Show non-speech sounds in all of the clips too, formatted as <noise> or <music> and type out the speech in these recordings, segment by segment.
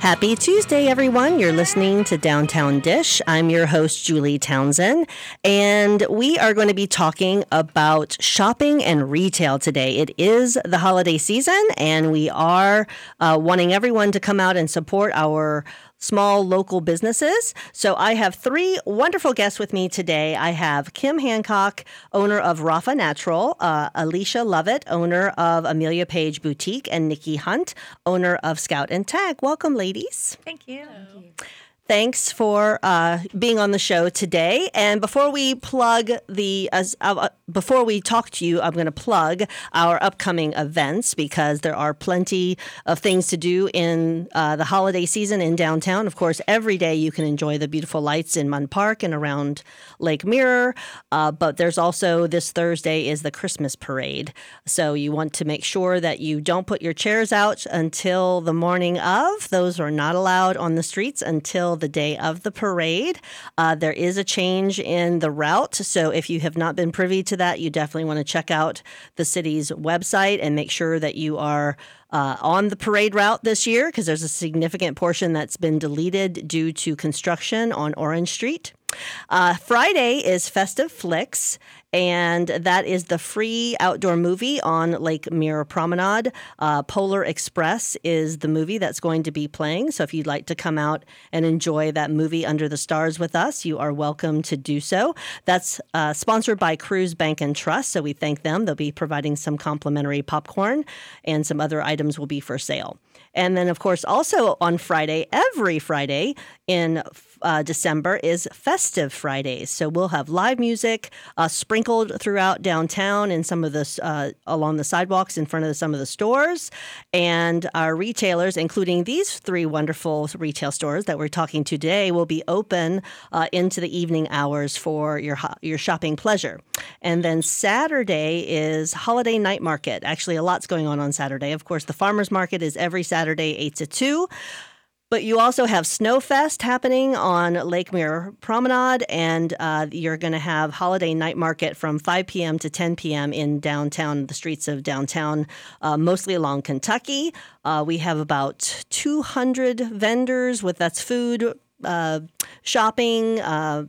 Happy Tuesday, everyone. You're listening to Downtown Dish. I'm your host, Julie Townsend, and we are going to be talking about shopping and retail today. It is the holiday season, and we are uh, wanting everyone to come out and support our small local businesses. So I have three wonderful guests with me today. I have Kim Hancock, owner of Rafa Natural, uh, Alecia Lovett, owner of Amelia Page Boutique, and Nikki Hunt, owner of Scout and Tag. Welcome, ladies. Thank you. Thank you thanks for uh, being on the show today. And before we plug the, uh, before we talk to you, I'm going to plug our upcoming events because there are plenty of things to do in uh, the holiday season in downtown. Of course, every day you can enjoy the beautiful lights in Munn Park and around Lake Mirror. Uh, but there's also this Thursday is the Christmas parade. So you want to make sure that you don't put your chairs out until the morning of. Those are not allowed on the streets until the day of the parade. Uh, there is a change in the route. So if you have not been privy to that, you definitely want to check out the city's website and make sure that you are. Uh, on the parade route this year because there's a significant portion that's been deleted due to construction on Orange Street. Uh, Friday is Festive Flicks, and that is the free outdoor movie on Lake Mirror Promenade. Uh, Polar Express is the movie that's going to be playing. So if you'd like to come out and enjoy that movie under the stars with us, you are welcome to do so. That's uh, sponsored by Crews Bank and Trust. So we thank them. They'll be providing some complimentary popcorn, and some other items will be for sale. And then, of course, also on Friday, every Friday in uh, December is Festive Fridays. So we'll have live music uh, sprinkled throughout downtown and some of the uh, along the sidewalks in front of some of the stores. And our retailers, including these three wonderful retail stores that we're talking to today, will be open uh, into the evening hours for your your shopping pleasure. And then Saturday is holiday night market. Actually, a lot's going on on Saturday. Of course, the farmers market is every Saturday, eight to two. But you also have Snowfest happening on Lake Mirror Promenade, and uh, you're going to have Holiday Night Market from 5 p.m. to 10 p.m. in downtown, the streets of downtown, uh, mostly along Kentucky. Uh, we have about 200 vendors with that's food, uh, shopping, uh,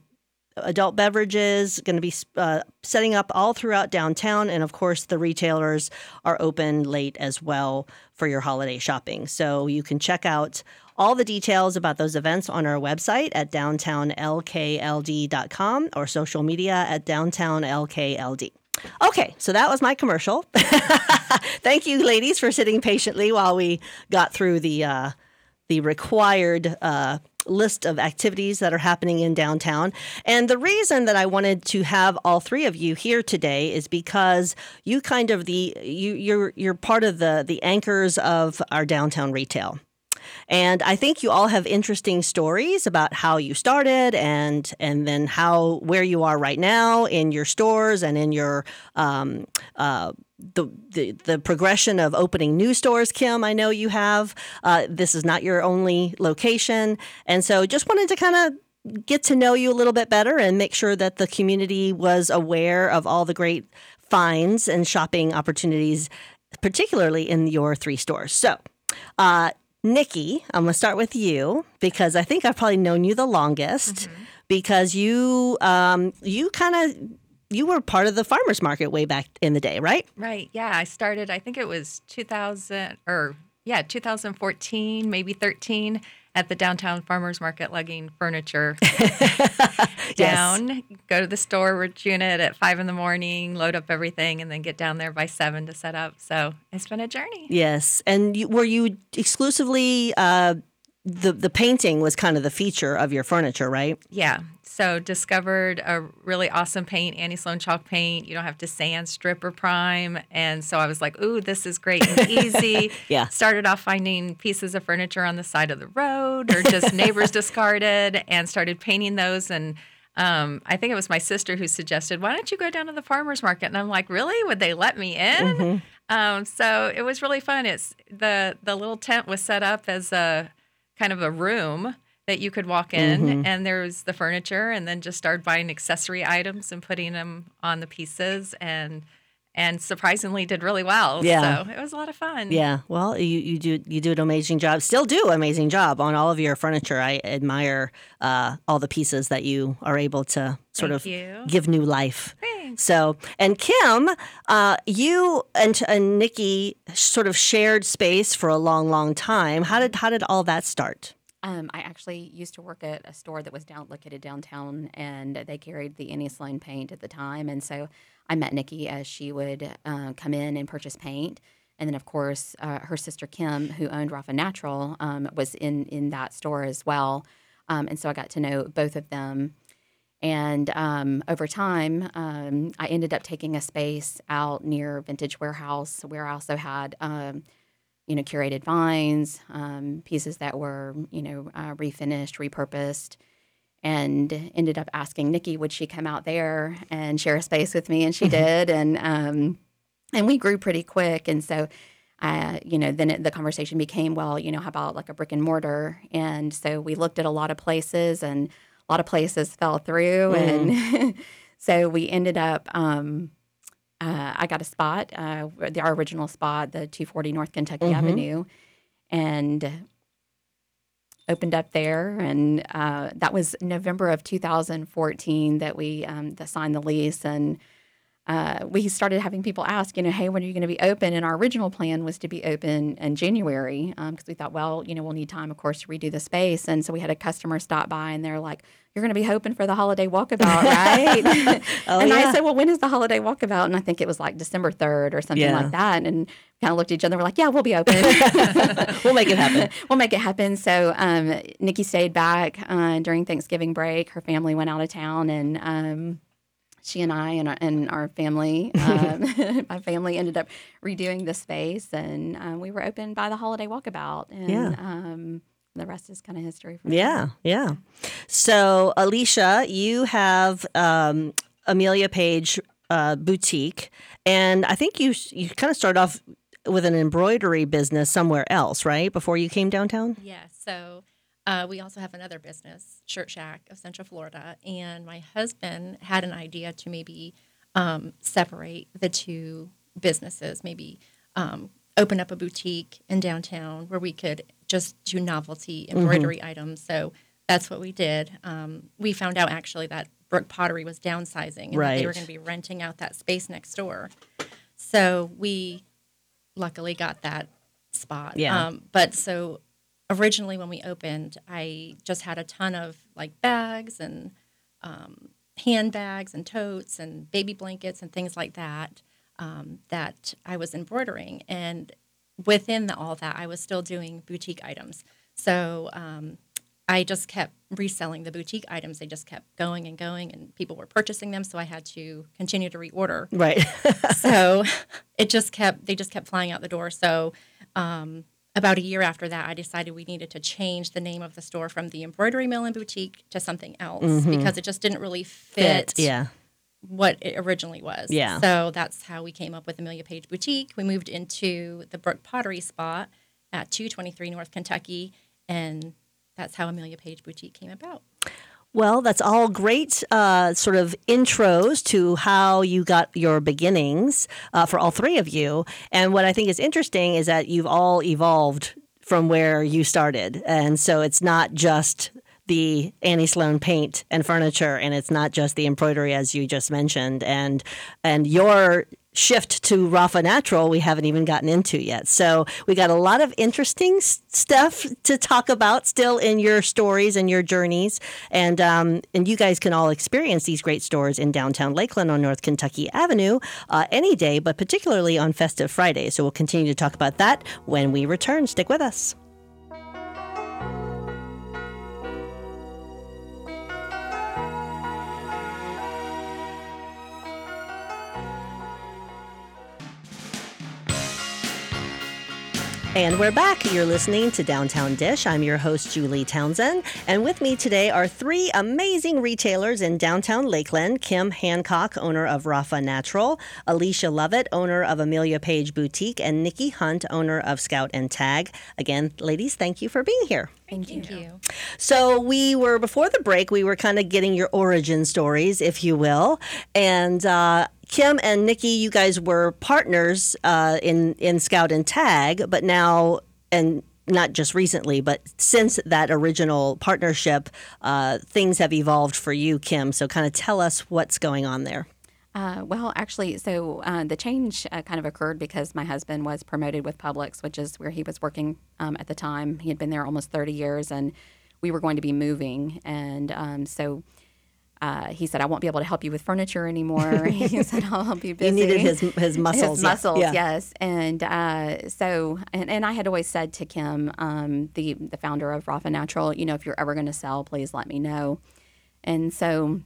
adult beverages going to be uh, setting up all throughout downtown and of course the retailers are open late as well for your holiday shopping so you can check out all the details about those events on our website at downtownlkld.com or social media at downtownlkld. Okay, so that was my commercial. <laughs> Thank you, ladies, for sitting patiently while we got through the uh, the required uh, list of activities that are happening in downtown. And the reason that I wanted to have all three of you here today is because you kind of the you you're you're part of the the anchors of our downtown retail. And I think you all have interesting stories about how you started and and then how where you are right now in your stores and in your um, uh, the, the, the progression of opening new stores, Kim. I know you have. Uh, this is not your only location, and so just wanted to kind of get to know you a little bit better and make sure that the community was aware of all the great finds and shopping opportunities, particularly in your three stores. So, uh, Nikki, I'm going to start with you because I think I've probably known you the longest mm-hmm. because you um, you kind of you were part of the farmers market way back in the day, right? Right. Yeah, I started I think it was 2000 or yeah, 2014, maybe 13 at the downtown farmers market lugging furniture <laughs> down, yes. go to the store, storage unit at five in the morning, load up everything, and then get down there by seven to set up. So it's been a journey. Yes. And you, were you exclusively uh, the the painting was kind of the feature of your furniture, right? Yeah. So discovered a really awesome paint, Annie Sloan chalk paint. You don't have to sand, strip, or prime. And so I was like, "Ooh, this is great and easy." <laughs> yeah. Started off finding pieces of furniture on the side of the road or just <laughs> neighbors discarded, and started painting those. And um, I think it was my sister who suggested, "Why don't you go down to the farmers market?" And I'm like, "Really? Would they let me in?" Mm-hmm. Um, so it was really fun. It's the the little tent was set up as a kind of a room that you could walk in mm-hmm. and there was the furniture and then just started buying accessory items and putting them on the pieces and and surprisingly did really well. Yeah. So it was a lot of fun. Yeah, well, you, you do you do an amazing job. Still do amazing job on all of your furniture. I admire uh, all the pieces that you are able to sort Thank of you. give new life. Thanks. So, and Kim, uh, you and, and Nikki sort of shared space for a long, long time. How did how did all that start? Um, I actually used to work at a store that was down located downtown, and they carried the Annie Sloan paint at the time. And so I met Nikki as she would uh, come in and purchase paint. And then, of course, uh, her sister Kim, who owned Rafa Natural, um, was in in that store as well. Um, and so I got to know both of them. And um, over time, um, I ended up taking a space out near Vintage Warehouse, where I also had, um, you know, curated vines, um, pieces that were, you know, uh, refinished, repurposed, and ended up asking Nikki would she come out there and share a space with me, and she <laughs> did, and um, and we grew pretty quick, and so. Uh, you know, then it, the conversation became, well, you know, how about like a brick and mortar? And so we looked at a lot of places, and a lot of places fell through, and <laughs> so we ended up. Um, uh, I got a spot, uh, the our original spot, the 240 North Kentucky Mhm. Avenue, and opened up there, and uh, that was November of 2014 that we um, that signed the lease, and uh, we started having people ask, you know, hey, when are you going to be open? And our original plan was to be open in January because we thought, well, you know, we'll need time, of course, to redo the space. And so we had a customer stop by, and they're like, "You're going to be hoping for the holiday walkabout, <laughs> right?" Oh, and yeah. I said, "Well, when is the holiday walkabout?" And I think it was like December third or something Yeah. like that. And kind of looked at each other, we're like, "Yeah, we'll be open." <laughs> <laughs> We'll make it happen. we'll make it happen. So um, Nikki stayed back uh, during Thanksgiving break. Her family went out of town, and um, she and I and our, and our family, um, my family ended up redoing the space, and um, we were open by the holiday walkabout. And Yeah. The rest is kind of history. From Yeah, yeah. So, Alecia, you have um, Amelia Page uh, Boutique, and I think you you kind of started off with an embroidery business somewhere else, right? Before you came downtown. Yeah. So uh, we also have another business, Shirt Shack of Central Florida, and my husband had an idea to maybe um, separate the two businesses, maybe um, open up a boutique in downtown where we could just do novelty embroidery items. So that's what we did. Um, we found out actually that Brook Pottery was downsizing and that they were going to be renting out that space next door. So we luckily got that spot. Yeah. Um, but so originally when we opened, I just had a ton of like bags and um, handbags and totes and baby blankets and things like that um, that I was embroidering. And within the, all that, I was still doing boutique items. So um, I just kept reselling the boutique items. They just kept going and going, and people were purchasing them. So I had to continue to reorder Right. <laughs> so it just kept they just kept flying out the door so um, about a year after that i decided we needed to change the name of the store from the embroidery mill and boutique to something else because it just didn't really fit, Yeah. What it originally was Yeah. so that's how we came up with amelia page boutique we moved into the brook pottery spot at 223 north kentucky and that's how amelia page boutique came about Well, that's all great uh, sort of intros to how you got your beginnings uh, for all three of you. And what I think is interesting is that you've all evolved from where you started. And so it's not just the Annie Sloan paint and furniture, and it's not just the embroidery as you just mentioned. And and your shift to Rafa Natural we haven't even gotten into yet. So we got a lot of interesting stuff to talk about still in your stories and your journeys. And um, and you guys can all experience these great stores in downtown Lakeland on North Kentucky Avenue uh, any day, but particularly on Festive Friday. So we'll continue to talk about that when we return. Stick with us. And we're back. You're listening to Downtown Dish. I'm your host, Julie Townsend. And with me today are three amazing retailers in downtown Lakeland Kim Hancock, owner of Rafa Natural, Alecia Lovett, owner of Amelia Page Boutique, and Nikki Hunt, owner of Scout and Tag. Again, ladies, thank you for being here. Thank you. thank you So we were before the break. We were kind of getting your origin stories, if you will. And uh, Kim and Nikki, you guys were partners uh, in in Scout and Tag, but now and not just recently, but since that original partnership, uh, things have evolved for you, Kim. So, kind of tell us what's going on there. Uh, well, actually, so uh, the change uh, kind of occurred because my husband was promoted with Publix, which is where he was working um, at the time. He had been there almost 30 years, and we were going to be moving. And um, so uh, he said, I won't be able to help you with furniture anymore. <laughs> he said, I'll help you busy. He needed his, his <laughs> muscles. His muscles, yeah. yes. And uh, so, and, and I had always said to Kim, um, the, the founder of Rafa Natural, you know, if you're ever going to sell, please let me know. And so,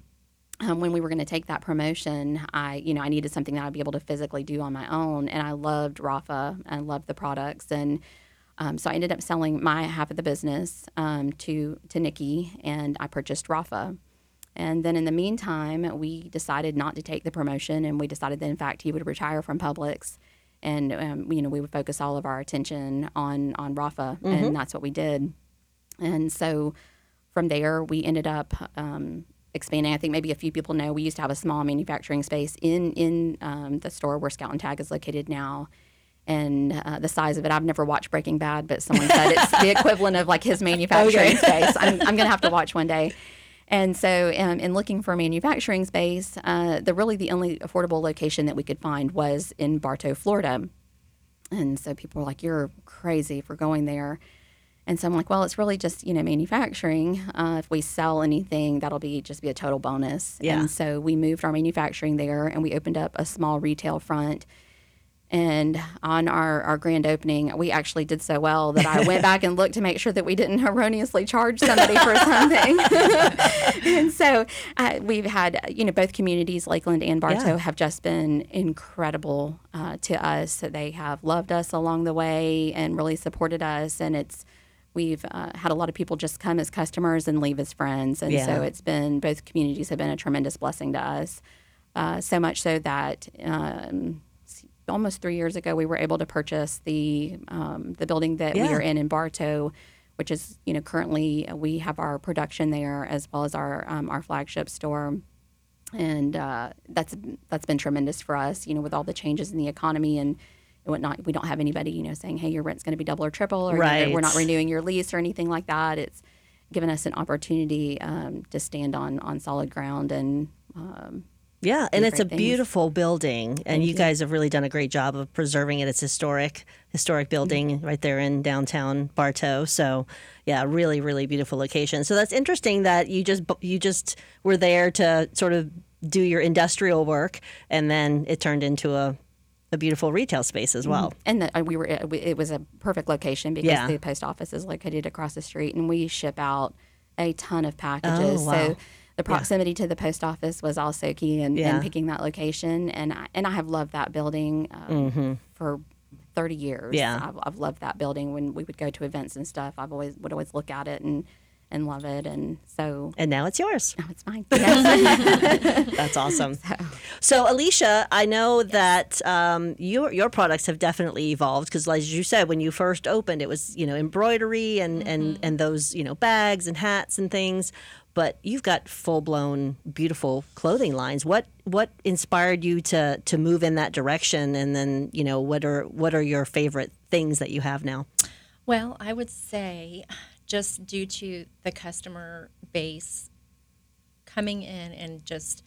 um, when we were going to take that promotion, I, you know, I needed something that I'd be able to physically do on my own, and I loved Rafa and loved the products, and um, so I ended up selling my half of the business um, to to Nikki, and I purchased Rafa. And then in the meantime, we decided not to take the promotion, and we decided that in fact he would retire from Publix, and um, you know we would focus all of our attention on on Rafa, mm-hmm. and that's what we did. And so from there, we ended up um, expanding. I think maybe a few people know we used to have a small manufacturing space in in um, the store where Scout and Tag is located now. And uh, the size of it, I've never watched Breaking Bad, but someone said it's the <laughs> equivalent of like his manufacturing okay. space. I'm, I'm going to have to watch one day. And so, um, in looking for a manufacturing space, uh, the really the only affordable location that we could find was in Bartow, Florida. And so people were like, "You're crazy for going there." And so I'm like, well, it's really just you know manufacturing. Uh, if we sell anything, that'll be just be a total bonus. Yeah. And so we moved our manufacturing there, and we opened up a small retail front. And on our, our grand opening, we actually did so well that I went back and looked to make sure that we didn't erroneously charge somebody for <laughs> something. <laughs> and so uh, we've had, you know, both communities, Lakeland and Bartow, yeah. have just been incredible uh, to us. They have loved us along the way and really supported us. And it's, We've uh, had a lot of people just come as customers and leave as friends, and yeah. so it's been both communities have been a tremendous blessing to us. Uh, so much so that um, almost three years ago we were able to purchase the um, the building that yeah. we are in in Bartow, which is you know currently we have our production there as well as our um, our flagship store, and uh, that's that's been tremendous for us. You know, with all the changes in the economy and and whatnot. We don't have anybody, you know, saying, "Hey, your rent's going to be double or triple," or right. we're not renewing your lease or anything like that. It's given us an opportunity um, to stand on on solid ground and. Yeah, and it's a things. beautiful building, and Thank you, guys have really done a great job of preserving it. It's historic, historic building mm-hmm. right there in downtown Bartow. So, yeah, really, really beautiful location. So that's interesting that you just you just were there to sort of do your industrial work, and then it turned into a a beautiful retail space as well. Mm-hmm. And the, uh, we were it was a perfect location because yeah. the post office is located across the street, and we ship out a ton of packages. Oh, wow. So the proximity yeah. to the post office was also key in, yeah. in, picking that location, and I, and I have loved that building um, mm-hmm. for. 30 years. Yeah. I've, I've loved that building when we would go to events and stuff. I've always would always look at it and and love it. And so. And now it's yours. Now it's mine. <laughs> Yes. <laughs> That's awesome. So. so, Alecia, I know yes. that um, your your products have definitely evolved because, as you said, when you first opened, it was you know embroidery and mm-hmm. and and those you know bags and hats and things. But you've got full blown beautiful clothing lines. What what inspired you to to move in that direction? And then you know what are what are your favorite things that you have now? Well, I would say just due to the customer base coming in and just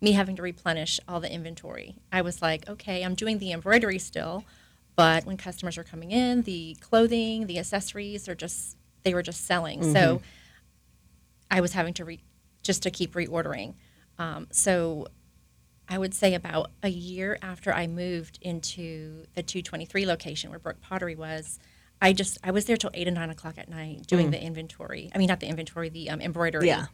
me having to replenish all the inventory. I was like, okay, I'm doing the embroidery still, but when customers are coming in, the clothing, the accessories are just they were just selling. Mm-hmm. So I was having to re- just to keep reordering. Um, so I would say about a year after I moved into the 223 location where Brook Pottery was, I just I was there till eight and nine o'clock at night doing mm. the inventory. I mean, not the inventory, the um, embroidery. Yeah,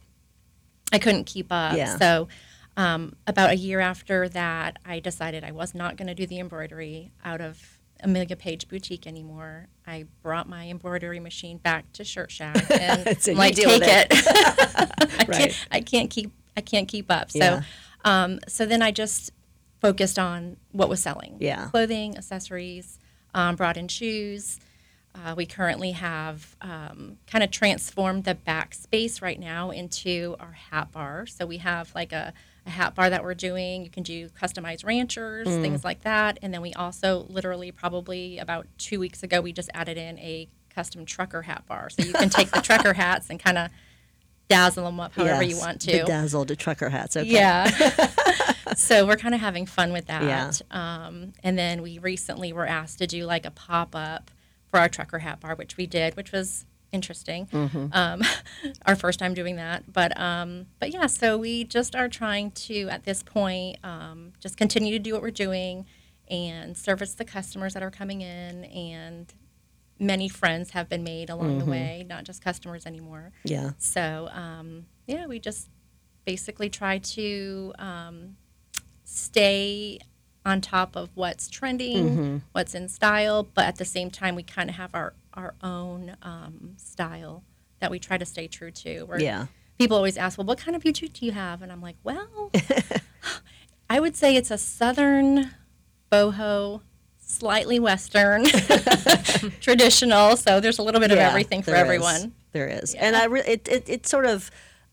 I couldn't keep up. Yeah. So, um, about a year after that, I decided I was not going to do the embroidery out of Amelia Page Boutique anymore. I brought my embroidery machine back to Shirt Shack <laughs> and so like take it. <laughs> I, right. can't, I can't keep I can't keep up. So, yeah. um, so then I just focused on what was selling. Yeah, clothing, accessories. Um, brought in shoes. Uh, we currently have um, kind of transformed the back space right now into our hat bar. So we have like a, a hat bar that we're doing. You can do customized ranchers, Mm. things like that. And then we also, literally, probably about two weeks ago, we just added in a custom trucker hat bar. So you can take the <laughs> trucker hats and kind of dazzle them up however you want to. Dazzle the trucker hats. Okay. Yeah. <laughs> so we're kind of having fun with that. Yeah. Um, and then we recently were asked to do like a pop up for our trucker hat bar, which we did, which was interesting. Mm-hmm. Um, <laughs> our first time doing that, but um, but yeah. So we just are trying to at this point um, just continue to do what we're doing and service the customers that are coming in and. Many friends have been made along Mm-hmm. the way, not just customers anymore. Yeah. So um, yeah, we just basically try to um, stay on top of what's trending, Mm-hmm. what's in style, but at the same time, we kind of have our our own um, style that we try to stay true to. Where Yeah. People always ask, "Well, what kind of boutique do you have?" And I'm like, "Well, <laughs> I would say it's a southern boho." Slightly Western, <laughs> traditional. So there's a little bit of everything for is. everyone. There is, and I re- it, it it sort of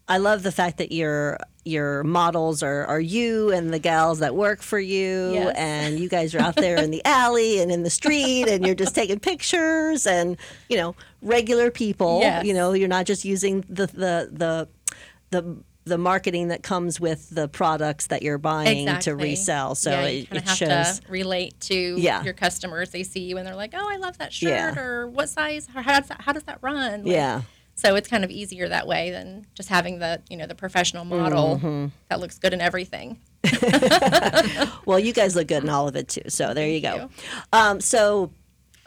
I love the fact that your your models are are you and the gals that work for you, Yes. and you guys are out there in the alley and in the street, and you're just taking pictures, and you know regular people. Yes. You know, you're not just using the the the the the marketing that comes with the products that you're buying to resell. So yeah, it, it have shows. to relate to Yeah. your customers. They see you and they're like, "Oh, I love that shirt," Yeah. or "What size? How, how does that, how does that run?" Like, Yeah. So it's kind of easier that way than just having the you know the professional model Mm-hmm. that looks good in everything. <laughs> Well, you guys look good in all of it too. So there you go. you. Um, so,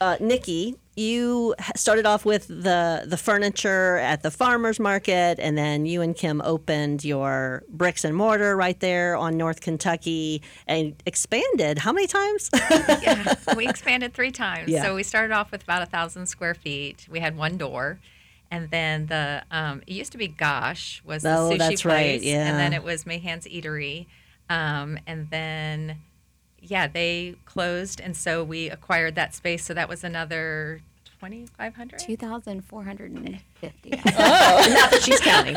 uh, Nikki, you started off with the the furniture at the farmers market, and then you and Kim opened your bricks and mortar right there on North Kentucky, and expanded. How many times? <laughs> yeah, we expanded three times. Yeah. So we started off with about a thousand square feet. We had one door, and then the um, it used to be Gosh was the Oh, sushi that's place, right, yeah. and then it was Mayhan's Eatery, um, and then yeah, they closed, and so we acquired that space. So that was another twenty five hundred. 2,450. <laughs> Not that she's counting.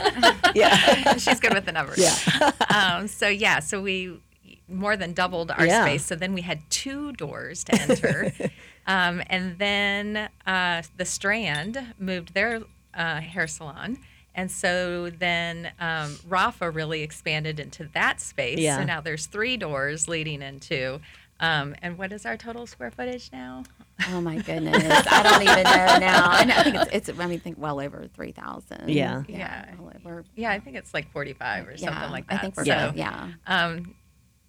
<laughs> yeah. She's good with the numbers. Yeah. <laughs> um, so yeah, so we more than doubled our Yeah. space. So then we had two doors to enter, um, and then uh, the Strand moved their uh, hair salon. And so then um, Rafa really expanded into that space. Yeah. So now there's three doors leading into. Um, and what is our total square footage now? Oh my goodness. I don't even know <laughs> now. I, know, I think it's, <laughs> it's, I mean, think well over 3,000. Yeah. Yeah. well over- Yeah, I think it's like 45 or yeah, something like that. I think we're so, good. Yeah. um,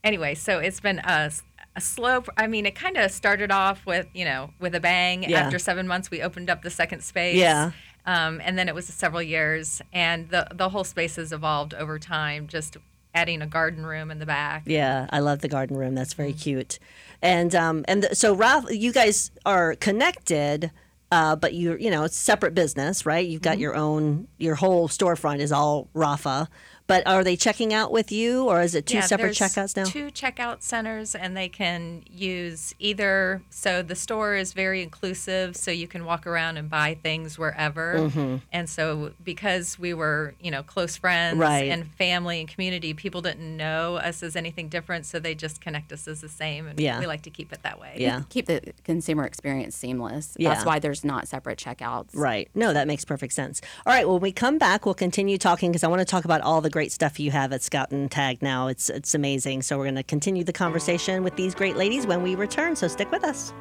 anyway, so it's been a, a slow. I mean, it kind of started off with you know with a bang. Yeah. After seven months, we opened up the second space. Yeah. Um, and then it was several years, and the the whole space has evolved over time. Just adding a garden room in the back. Yeah, I love the garden room. That's very cute. And um, and th- so Rafa, you guys are connected, uh, but you you know it's separate business, right? You've got your own. Your whole storefront is all Rafa. But are they checking out with you, or is it two Yeah, separate checkouts now? Two checkout centers, and they can use either. So the store is very inclusive, so you can walk around and buy things wherever. Mm-hmm. And so because we were, you know, close friends Right. and family and community, people didn't know us as anything different, so they just connect us as the same. And Yeah. we like to keep it that way. Yeah. Keep the consumer experience seamless. Yeah. That's why there's not separate checkouts. Right. No, that makes perfect sense. All right. When we come back, we'll continue talking because I want to talk about all the great stuff you have at Scout and Tag now. It's it's amazing. So we're going to continue the conversation with these great ladies when we return. So stick with us.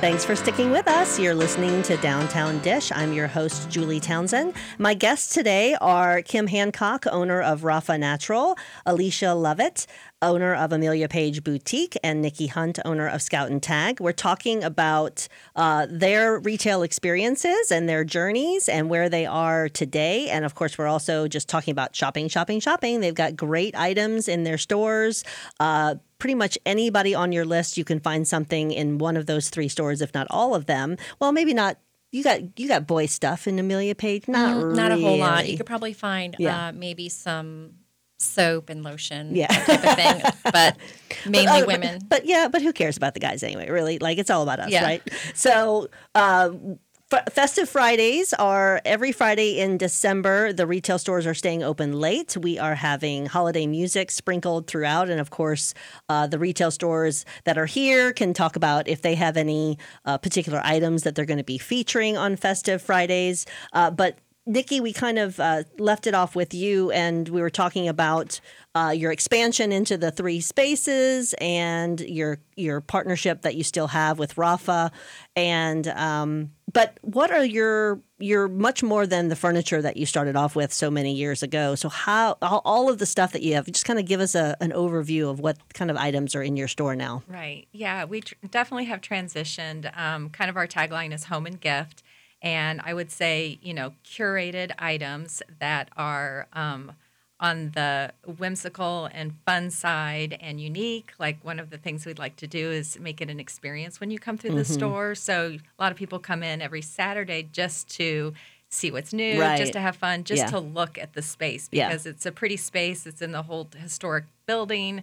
Thanks for sticking with us. You're listening to Downtown Dish. I'm your host, Julie Townsend. My guests today are Kim Hancock, owner of Rafa Natural, Alecia Lovett, owner of Amelia Page Boutique, and Nikki Hunt, owner of Scout and Tag. We're talking about uh, their retail experiences and their journeys and where they are today. And of course, we're also just talking about shopping, shopping, shopping. They've got great items in their stores. Uh, pretty much anybody on your list, you can find something in one of those three stores, if not all of them. Well, maybe not. You got you got boy stuff in Amelia Page, not Mm, Not a whole lot. You could probably find Yeah. uh, maybe some soap and lotion Yeah. type of thing, <laughs> but mainly Uh, women. But yeah, but who cares about the guys anyway? Really, like it's all about us, Yeah. right? So. Uh, Festive Fridays are every Friday in December. The retail stores are staying open late. We are having holiday music sprinkled throughout. And of course, uh, the retail stores that are here can talk about if they have any uh, particular items that they're going to be featuring on Festive Fridays. Uh, but Nikki, we kind of uh, left it off with you, and we were talking about uh, your expansion into the three spaces and your your partnership that you still have with Rafa. And um, but what are your you're much more than the furniture that you started off with so many years ago. So how all, all of the stuff that you have, just kind of give us a, an overview of what kind of items are in your store now. Right. Yeah, we tr- definitely have transitioned. Um, kind of our tagline is home and gift. And I would say, you know, curated items that are um, on the whimsical and fun side and unique. Like one of the things we'd like to do is make it an experience when you come through the store. So a lot of people come in every Saturday just to see what's new, Right. just to have fun, just Yeah. to look at the space Yeah. because it's a pretty space. It's in the whole historic building.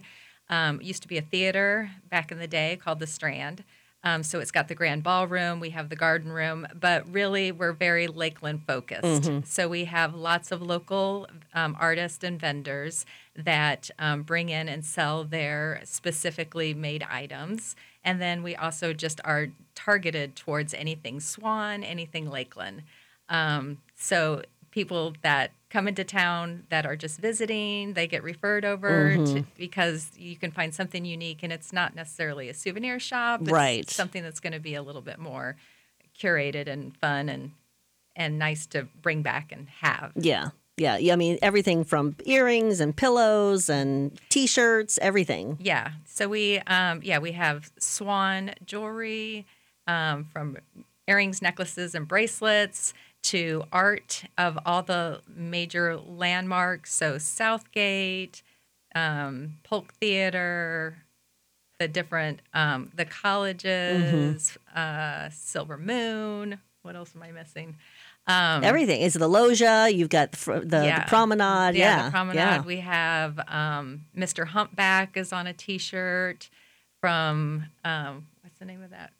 Um, used to be a theater back in the day called the Strand. Um, so it's got the grand ballroom, we have the garden room, but really we're very Lakeland focused. So we have lots of local um, artists and vendors that um, bring in and sell their specifically made items. And then we also just are targeted towards anything Swan, anything Lakeland. Um, so people that come into town that are just visiting, they get referred over Mm-hmm. to, because you can find something unique, and it's not necessarily a souvenir shop. It's Right. Something that's going to be a little bit more curated and fun and and nice to bring back and have. Yeah. Yeah. yeah I mean, everything from earrings and pillows and t shirts, everything. Yeah. So we, um, yeah, we have swan jewelry um, from earrings, necklaces, and bracelets to art of all the major landmarks. So Southgate, um, Polk Theater, the different um, the colleges, uh, Silver Moon. What else am I missing? Um, Everything is the loggia. You've got the, the, Yeah. the promenade. Yeah, the promenade. Yeah. We have um, Mr. Humpback is on a T-shirt from um, what's the name of that?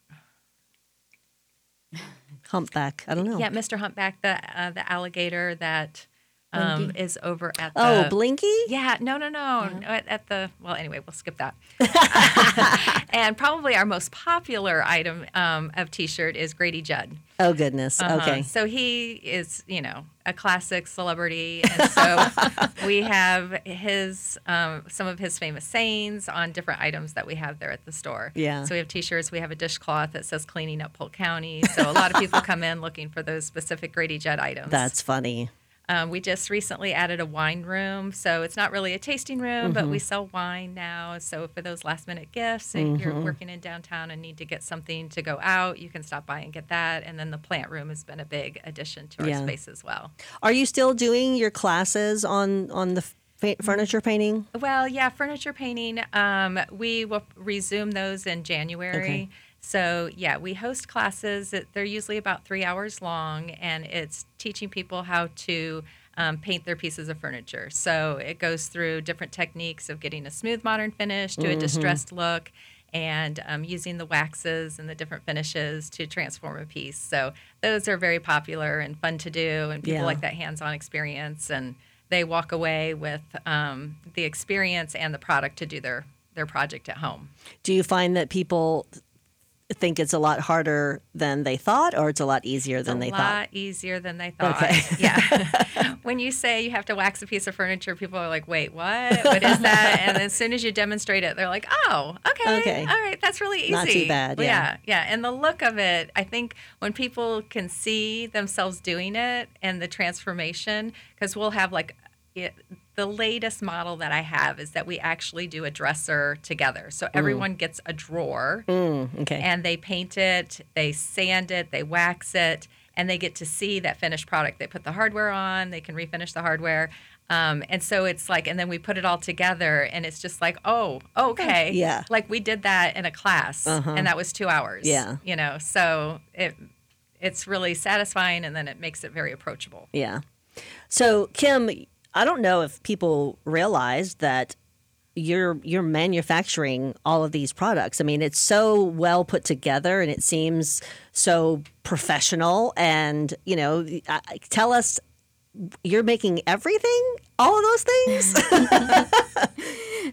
Humpback. I don't know. Yeah, Mr. Humpback, the uh, the alligator that um, is over at the. Oh, Blinky. Yeah, no, no, no. At, at the well, anyway, we'll skip that. <laughs> <laughs> and probably our most popular item um, of T-shirt is Grady Judd. Oh goodness. Uh-huh. Okay. So he is, you know, a classic celebrity, and so <laughs> we have his um, some of his famous sayings on different items that we have there at the store. Yeah. So we have T-shirts. We have a dishcloth that says "Cleaning Up Polk County." So a lot of people come in looking for those specific Grady Judd items. That's funny. Um, we just recently added a wine room, so it's not really a tasting room, but we sell wine now. So for those last minute gifts, if you're working in downtown and need to get something to go out, you can stop by and get that. And then the plant room has been a big addition to our Yeah. space as well. Are you still doing your classes on on the furniture painting? Well, yeah, furniture painting. Um, we will resume those in January. Okay. So yeah, we host classes. They're usually about three hours long, and it's teaching people how to um, paint their pieces of furniture. So it goes through different techniques of getting a smooth modern finish to a distressed look. And um, using the waxes and the different finishes to transform a piece. So, those are very popular and fun to do, and people Yeah. like that hands on experience. And they walk away with um, the experience and the product to do their their project at home. Do you find that people think it's a lot harder than they thought, or it's a lot easier than they thought? a lot easier than they thought. Okay. <laughs> yeah. <laughs> when you say you have to wax a piece of furniture, people are like, "Wait, what? What is that?" <laughs> and as soon as you demonstrate it, they're like, "Oh, okay, Okay. all right, that's really easy. Not too bad, yeah. yeah, yeah. And the look of it, I think when people can see themselves doing it and the transformation, because we'll have like it, the latest model that I have is that we actually do a dresser together. So everyone gets a drawer Mm, okay. and they paint it, they sand it, they wax it, and they get to see that finished product. They put the hardware on, they can refinish the hardware. Um, and so it's like, and then we put it all together, and it's just like, oh, okay, Yeah. like we did that in a class, and that was two hours, Yeah. you know. So it it's really satisfying, and then it makes it very approachable. Yeah. So, Kim, I don't know if people realize that you're you're manufacturing all of these products. I mean, it's so well put together and it seems so professional. And you know, tell us, you're making everything, all of those things. <laughs> <laughs>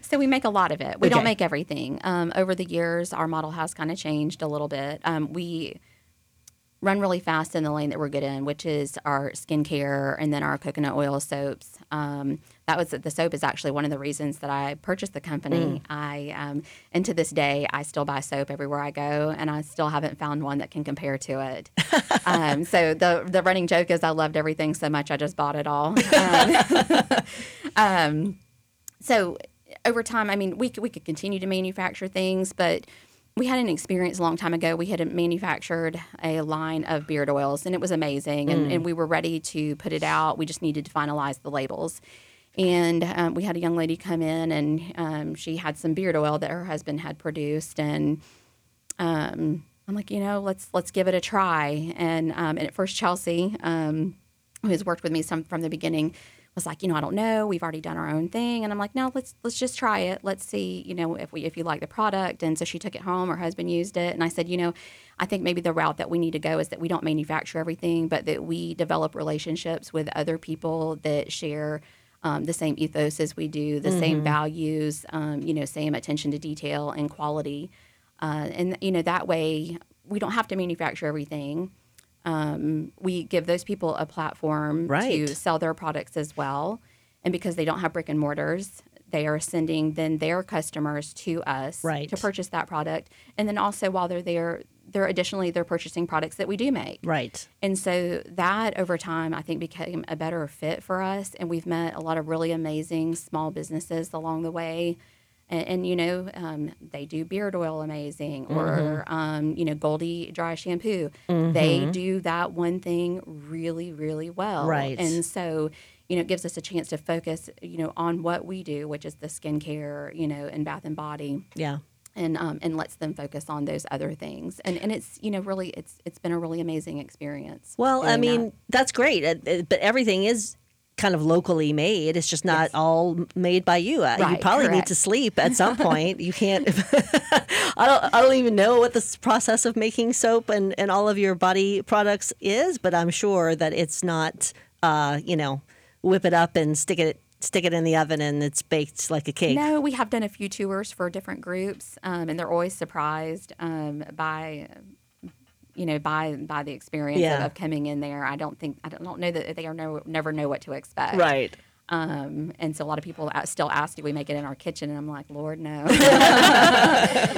So we make a lot of it. We Okay. don't make everything. Um, over the years, our model has kind of changed a little bit. Um, we run really fast in the lane that we're good in, which is our skincare and then our coconut oil soaps. Um, that was the soap is actually one of the reasons that I purchased the company. I um, and to this day, I still buy soap everywhere I go, and I still haven't found one that can compare to it. <laughs> um, so the the running joke is I loved everything so much I just bought it all. <laughs> <laughs> Um, so over time, I mean, we could, we could continue to manufacture things, but we had an experience a long time ago. We had manufactured a line of beard oils, and it was amazing. And, and we were ready to put it out. We just needed to finalize the labels. And um, we had a young lady come in, and um, she had some beard oil that her husband had produced, and um, I'm like, you know, let's let's give it a try. And um, and at first, Chelsea, um, who has worked with me some from the beginning, was like, you know, I don't know. We've already done our own thing, and I'm like, no, let's let's just try it. Let's see, you know, if we if you like the product. And so she took it home. Her husband used it, and I said, you know, I think maybe the route that we need to go is that we don't manufacture everything, but that we develop relationships with other people that share. Um, the same ethos as we do, the same values, um, you know, same attention to detail and quality. Uh, and you know that way we don't have to manufacture everything. Um, we give those people a platform Right. to sell their products as well, and because they don't have brick and mortars, they are sending then their customers to us Right. to purchase that product. And then also while they're there, they're additionally they're purchasing products that we do make. right. And so that over time, I think became a better fit for us. And we've met a lot of really amazing small businesses along the way. And, and you know, um, they do beard oil amazing, or um, you know, Goldie dry shampoo. They do that one thing really, really well. Right. And so, you know, it gives us a chance to focus, you know, on what we do, which is the skincare, you know, and bath and body Yeah. and um, and lets them focus on those other things. And and it's you know really it's it's been a really amazing experience. Well, I mean, that. that's great, but everything is kind of locally made. It's just not Yes. all made by you. Uh, you Right, probably need to sleep at some <laughs> point. you can't. <laughs> I don't. I don't even know what this process of making soap and and all of your body products is, but I'm sure that it's not. Uh, you know, whip it up and stick it stick it in the oven and it's baked like a cake. no, we have done a few tours for different groups, um, and they're always surprised um, by. You know, by by the experience Yeah. of, of coming in there, I don't think I don't, don't know that they are no, never know what to expect. Right. Um, and so a lot of people still ask, "Do we make it in our kitchen?" And I'm like, "Lord, no." <laughs>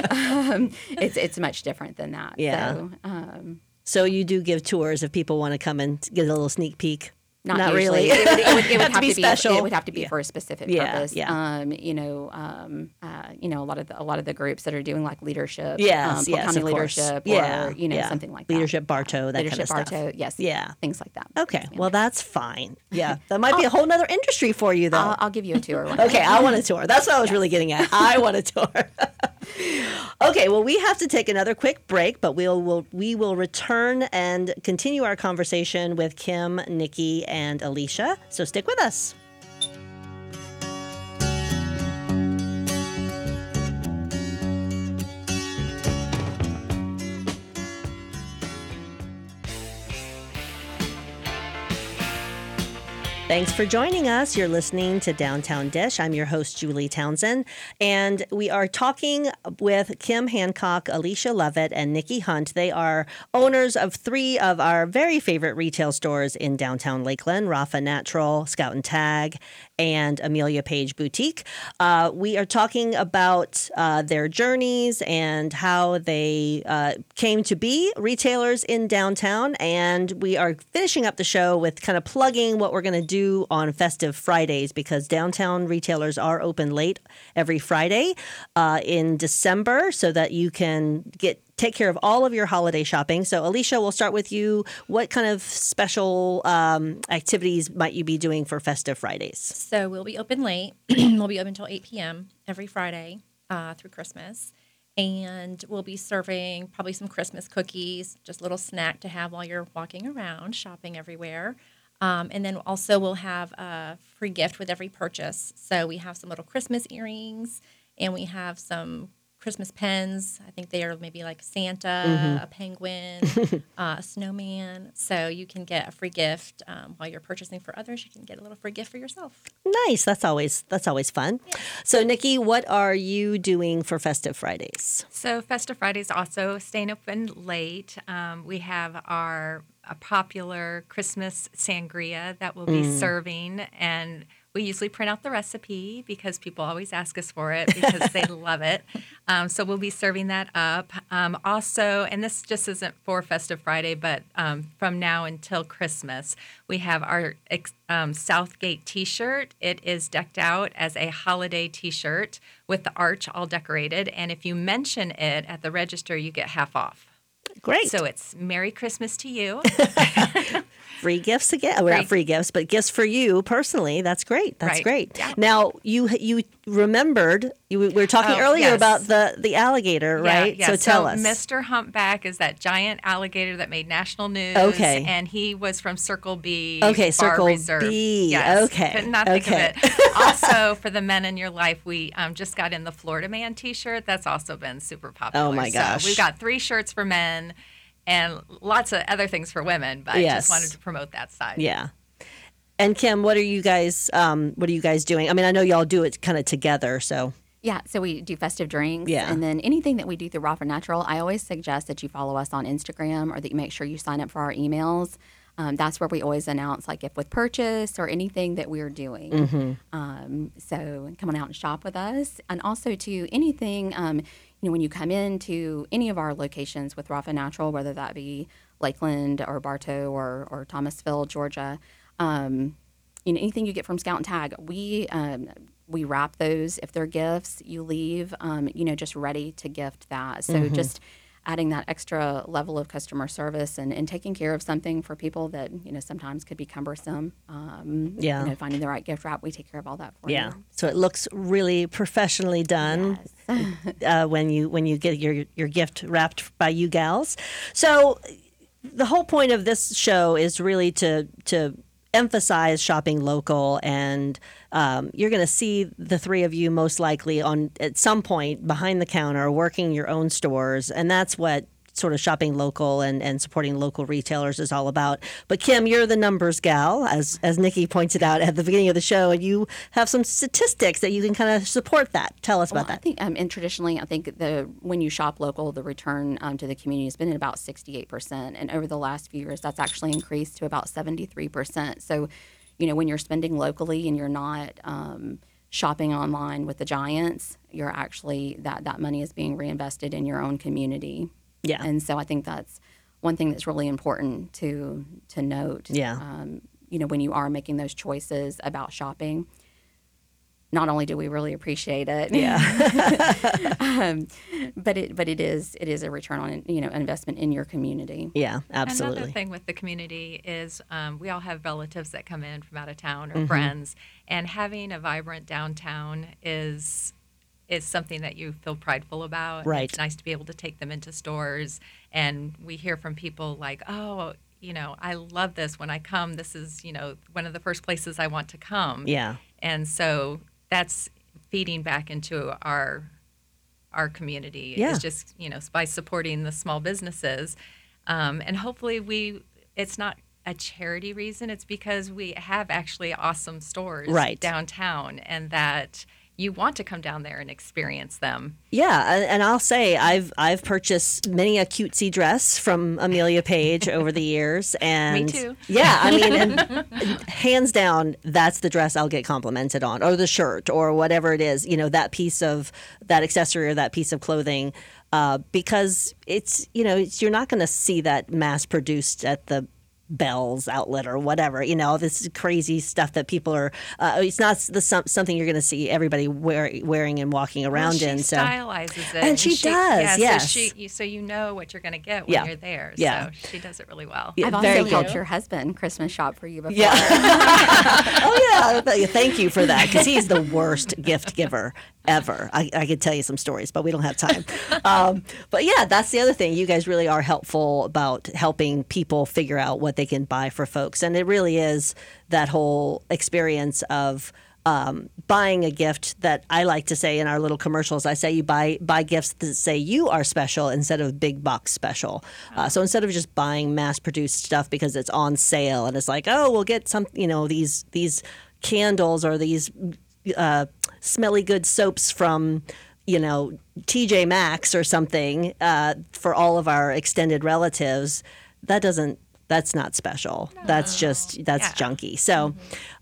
um, it's it's much different than that. Yeah. So, um, So you do give tours if people want to come and get a little sneak peek. Not, really. usually. It would, it would, it <laughs> would Have to be special. It would have to be Yeah. for a specific Yeah, purpose. yeah. Um, you know, um, uh, you know, a lot of the, a lot of the groups that are doing like leadership. Yes, um, yes, County leadership. Yeah, Or, you know, yeah. something like that. Leadership Bartow, that kind of leadership stuff. Yes. Yeah. Things like that. Okay, Yes, ma'am. well that's fine. Yeah, that might be a whole nother industry for you, though. I'll, I'll give you a tour. Okay, I want a tour. That's what I was really getting at. I want a tour. <laughs> okay, well we have to take another quick break, but we'll, we'll we will return and continue our conversation with Kim, Nikki, and Alecia. So stick with us. Thanks for joining us. You're listening to Downtown Dish. I'm your host, Julie Townsend, and we are talking with Kim Hancock, Alecia Lovett, and Nikki Hunt. They are owners of three of our very favorite retail stores in downtown Lakeland Rafa Natural, Scout and Tag, and Amelia Page Boutique. Uh, we are talking about uh, their journeys and how they uh, came to be retailers in downtown. And we are finishing up the show with kind of plugging what we're going to do on festive Fridays because downtown retailers are open late every Friday uh, in December so that you can get take care of all of your holiday shopping. So, Alecia, we'll start with you. What kind of special um, activities might you be doing for festive Fridays? So we'll be open late. <clears throat> we'll be open until 8 p.m. every Friday uh, through Christmas. And we'll be serving probably some Christmas cookies, just a little snack to have while you're walking around shopping everywhere. Um, and then also we'll have a free gift with every purchase. So we have some little Christmas earrings, and we have some Christmas pens. I think they are maybe like Santa, a penguin, <laughs> uh, a snowman. So you can get a free gift um, while you're purchasing for others. You can get a little free gift for yourself. Nice. That's always that's always fun. So, Nikki, what are you doing for Festive Fridays? So Festive Fridays also staying open late. Um, we have our a popular Christmas sangria that we'll be serving, and we usually print out the recipe because people always ask us for it because they <laughs> love it. Um, so we'll be serving that up. Um, also, and this just isn't for Festive Friday, but um, from now until Christmas, we have our um, Southgate T-shirt. It is decked out as a holiday T-shirt with the arch all decorated, and if you mention it at the register, you get half off. Great. So it's Merry Christmas to you. <laughs> free gifts again. Well, not Free- free gifts, but gifts for you personally. That's great. That's Right. great. Yeah. Now you you remembered you we were talking Oh, earlier yes. about the the alligator, right? Yeah, So tell us. Mr. Humpback is that giant alligator that made national news. Okay. And he was from Circle B. Okay, Circle Reserve. B. Yes. Okay, Could not think okay. of it. <laughs> also, for the men in your life, we um, just got in the Florida Man T-shirt. That's also been super popular. Oh, my gosh. So we've got three shirts for men. And lots of other things for women, but I just wanted to promote that side. yeah. And Kim, what are you guys um what are you guys doing? I mean, I know y'all do it kind of together, so Yeah, so we do festive drinks. Yeah. And then anything that we do through Rafa Natural, I always suggest that you follow us on Instagram or that you make sure you sign up for our emails. Um, that's where we always announce like if with purchase or anything that we're doing. Mm-hmm. Um, so come on out and shop with us. And also to anything, um, you know, when you come into any of our locations with Rafa Natural, whether that be Lakeland or Bartow or, or Thomasville, Georgia, um, you know anything you get from Scout and Tag, we um, we wrap those if they're gifts. You leave, um, you know, just ready to gift that. So Mm-hmm. just adding that extra level of customer service and, and taking care of something for people that you know sometimes could be cumbersome. Um, Yeah. you know, finding the right gift wrap, we take care of all that for yeah. you. So it looks really professionally done uh, when you when you get your your gift wrapped by you gals. So the whole point of this show is really to to emphasize shopping local and um, you're going to see the three of you most likely on at some point behind the counter working your own stores. And that's what sort of shopping local and, and supporting local retailers is all about but kim you're the numbers gal as as nikki pointed out at the beginning of the show and you have some statistics that you can kind of support that tell us Well, about I that think, um, and traditionally, I think the when you shop local, the return um, to the community has been at about sixty-eight percent, and over the last few years, that's actually increased to about seventy-three percent. So, you know, when you're spending locally and you're not um, shopping online with the giants, you're actually that that money is being reinvested in your own community. Yeah. and so I think that's one thing that's really important to to note. Yeah. um, you know, when you are making those choices about shopping. Not only do we really appreciate it, yeah <laughs> um, but it but it is it is a return on you know investment in your community. yeah absolutely. Another thing with the community is um, we all have relatives that come in from out of town or Mm-hmm. friends, and having a vibrant downtown is is something that you feel prideful about. Right. It's nice to be able to take them into stores, and we hear from people like, "Oh, you know, I love this. When I come, this is you know one of the first places I want to come." yeah and so that's feeding back into our our community Yeah. is just you know by supporting the small businesses um, and hopefully we it's not a charity reason it's because we have actually awesome stores Right. downtown and that you want to come down there and experience them Yeah, and, I'll say I've I've purchased many a cutesy dress from Amelia Page over the years, <laughs> and too. Yeah, I mean, and, and <laughs> hands down, that's the dress I'll get complimented on, or the shirt, or whatever it is. You know, that piece of that accessory or that piece of clothing, uh, because it's you know it's, you're not going to see that mass produced at the Bealls outlet or whatever. You know, this crazy stuff that people are. Uh, it's not the some, something you're going to see everybody wear, wearing and walking around well, she in. So stylizes it And she does, yeah, yes. so, she, you, so you know what you're going to get when Yeah. you're there Yeah. so she does it really well Yeah, I've very also helped cute. your husband Christmas shop for you before. Yeah. <laughs> oh yeah. Thank you for that because he's the worst gift giver ever. I, I could tell you some stories, but we don't have time. um, <laughs> but yeah, that's the other thing. You guys really are helpful about helping people figure out what they can buy for folks, and it really is that whole experience of um, buying a gift that I like to say in our little commercials. I say you buy buy gifts that say you are special instead of big box special. Uh, so instead of just buying mass produced stuff because it's on sale and it's like, oh, we'll get some, you know, these these candles or these uh, smelly good soaps from you know TJ Maxx or something uh, for all of our extended relatives. That doesn't that's not special. That's just that's Yeah. junky. So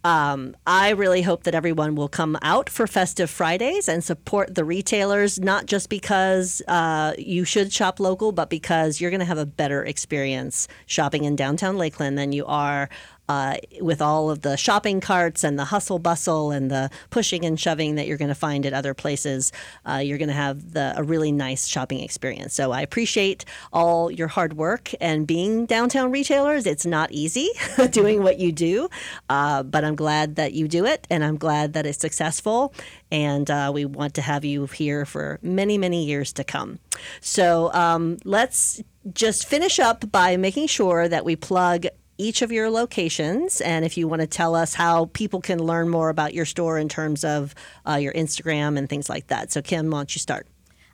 um, I really hope that everyone will come out for Festive Fridays and support the retailers, not just because uh, you should shop local, but because you're going to have a better experience shopping in downtown Lakeland than you are uh, with all of the shopping carts and the hustle bustle and the pushing and shoving that you're going to find at other places. Uh, you're going to have the, a really nice shopping experience. So I appreciate all your hard work and being downtown retailers. It's not easy <laughs> doing what you do, uh, but I'm glad that you do it and I'm glad that it's successful. And uh, we want to have you here for many, many years to come. So um, let's just finish up by making sure that we plug each of your locations and if you want to tell us how people can learn more about your store in terms of uh, your Instagram and things like that. So, Kim, why don't you start?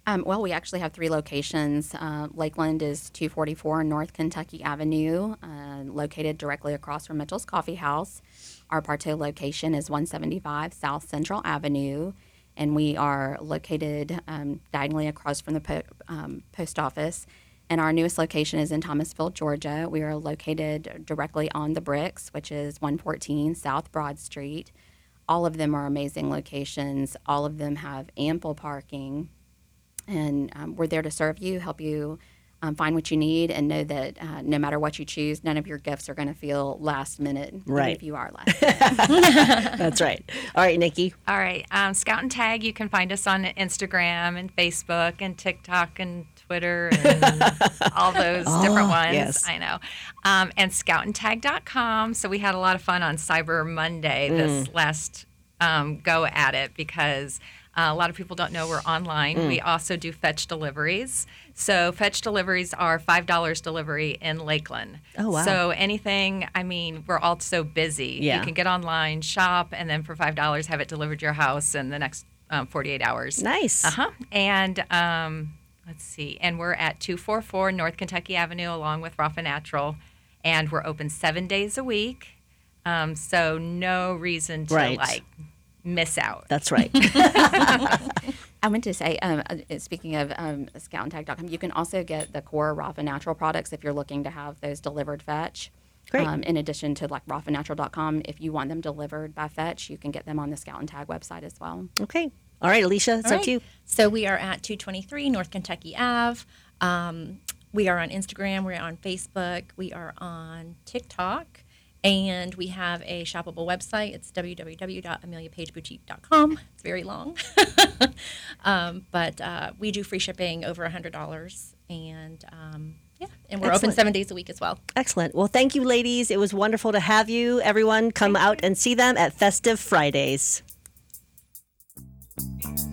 Um, well, we actually have three locations. Uh, Lakeland is 244 North Kentucky Avenue, uh, located directly across from Mitchell's Coffee House. Our Bartow location is 175 South Central Avenue, and we are located um, diagonally across from the po- um, post office. And our newest location is in Thomasville, Georgia. We are located directly on the Bricks, which is 114 South Broad Street. All of them are amazing locations. All of them have ample parking and um, we're there to serve you, help you um, find what you need, and know that uh, no matter what you choose, none of your gifts are going to feel last minute, Right. if you are last. <laughs> minute. That's right. All right, Nikki. All right. Um, Scout and Tag, you can find us on Instagram and Facebook and TikTok and Twitter and all <laughs> those different ones. Oh, yes. I know. Um, and scoutandtag.com. So we had a lot of fun on Cyber Monday this Mm. last um, go at it because uh, a lot of people don't know we're online. Mm. We also do fetch deliveries. So fetch deliveries are $5 delivery in Lakeland. Oh, wow. So anything, I mean, we're all so busy. Yeah. You can get online, shop, and then for five dollars have it delivered to your house in the next um, forty-eight hours. Nice. Uh huh. And um, let's see, and we're at two four four North Kentucky Avenue, along with Rafa Natural, and we're open seven days a week. Um, so no reason to Right. like miss out. That's right. <laughs> I meant to say, um, uh, speaking of um, scoutandtag.com, you can also get the core Rafa Natural products if you're looking to have those delivered fetch. Great. Um, in addition to like rafanatural.com, if you want them delivered by fetch, you can get them on the Scout and Tag website as well. okay. All right, Alecia, it's All up right. to you. So we are at 223 North Kentucky Ave. Um, we are on Instagram. We're on Facebook. We are on TikTok. And we have a shoppable website. It's www.ameliapageboutique.com. It's very long. <laughs> um, but uh, we do free shipping over $100. And um, yeah, and we're Excellent. open seven days a week as well. Excellent. Well, thank you, ladies. It was wonderful to have you. Everyone, come out and see them at Festive Fridays. Thank you.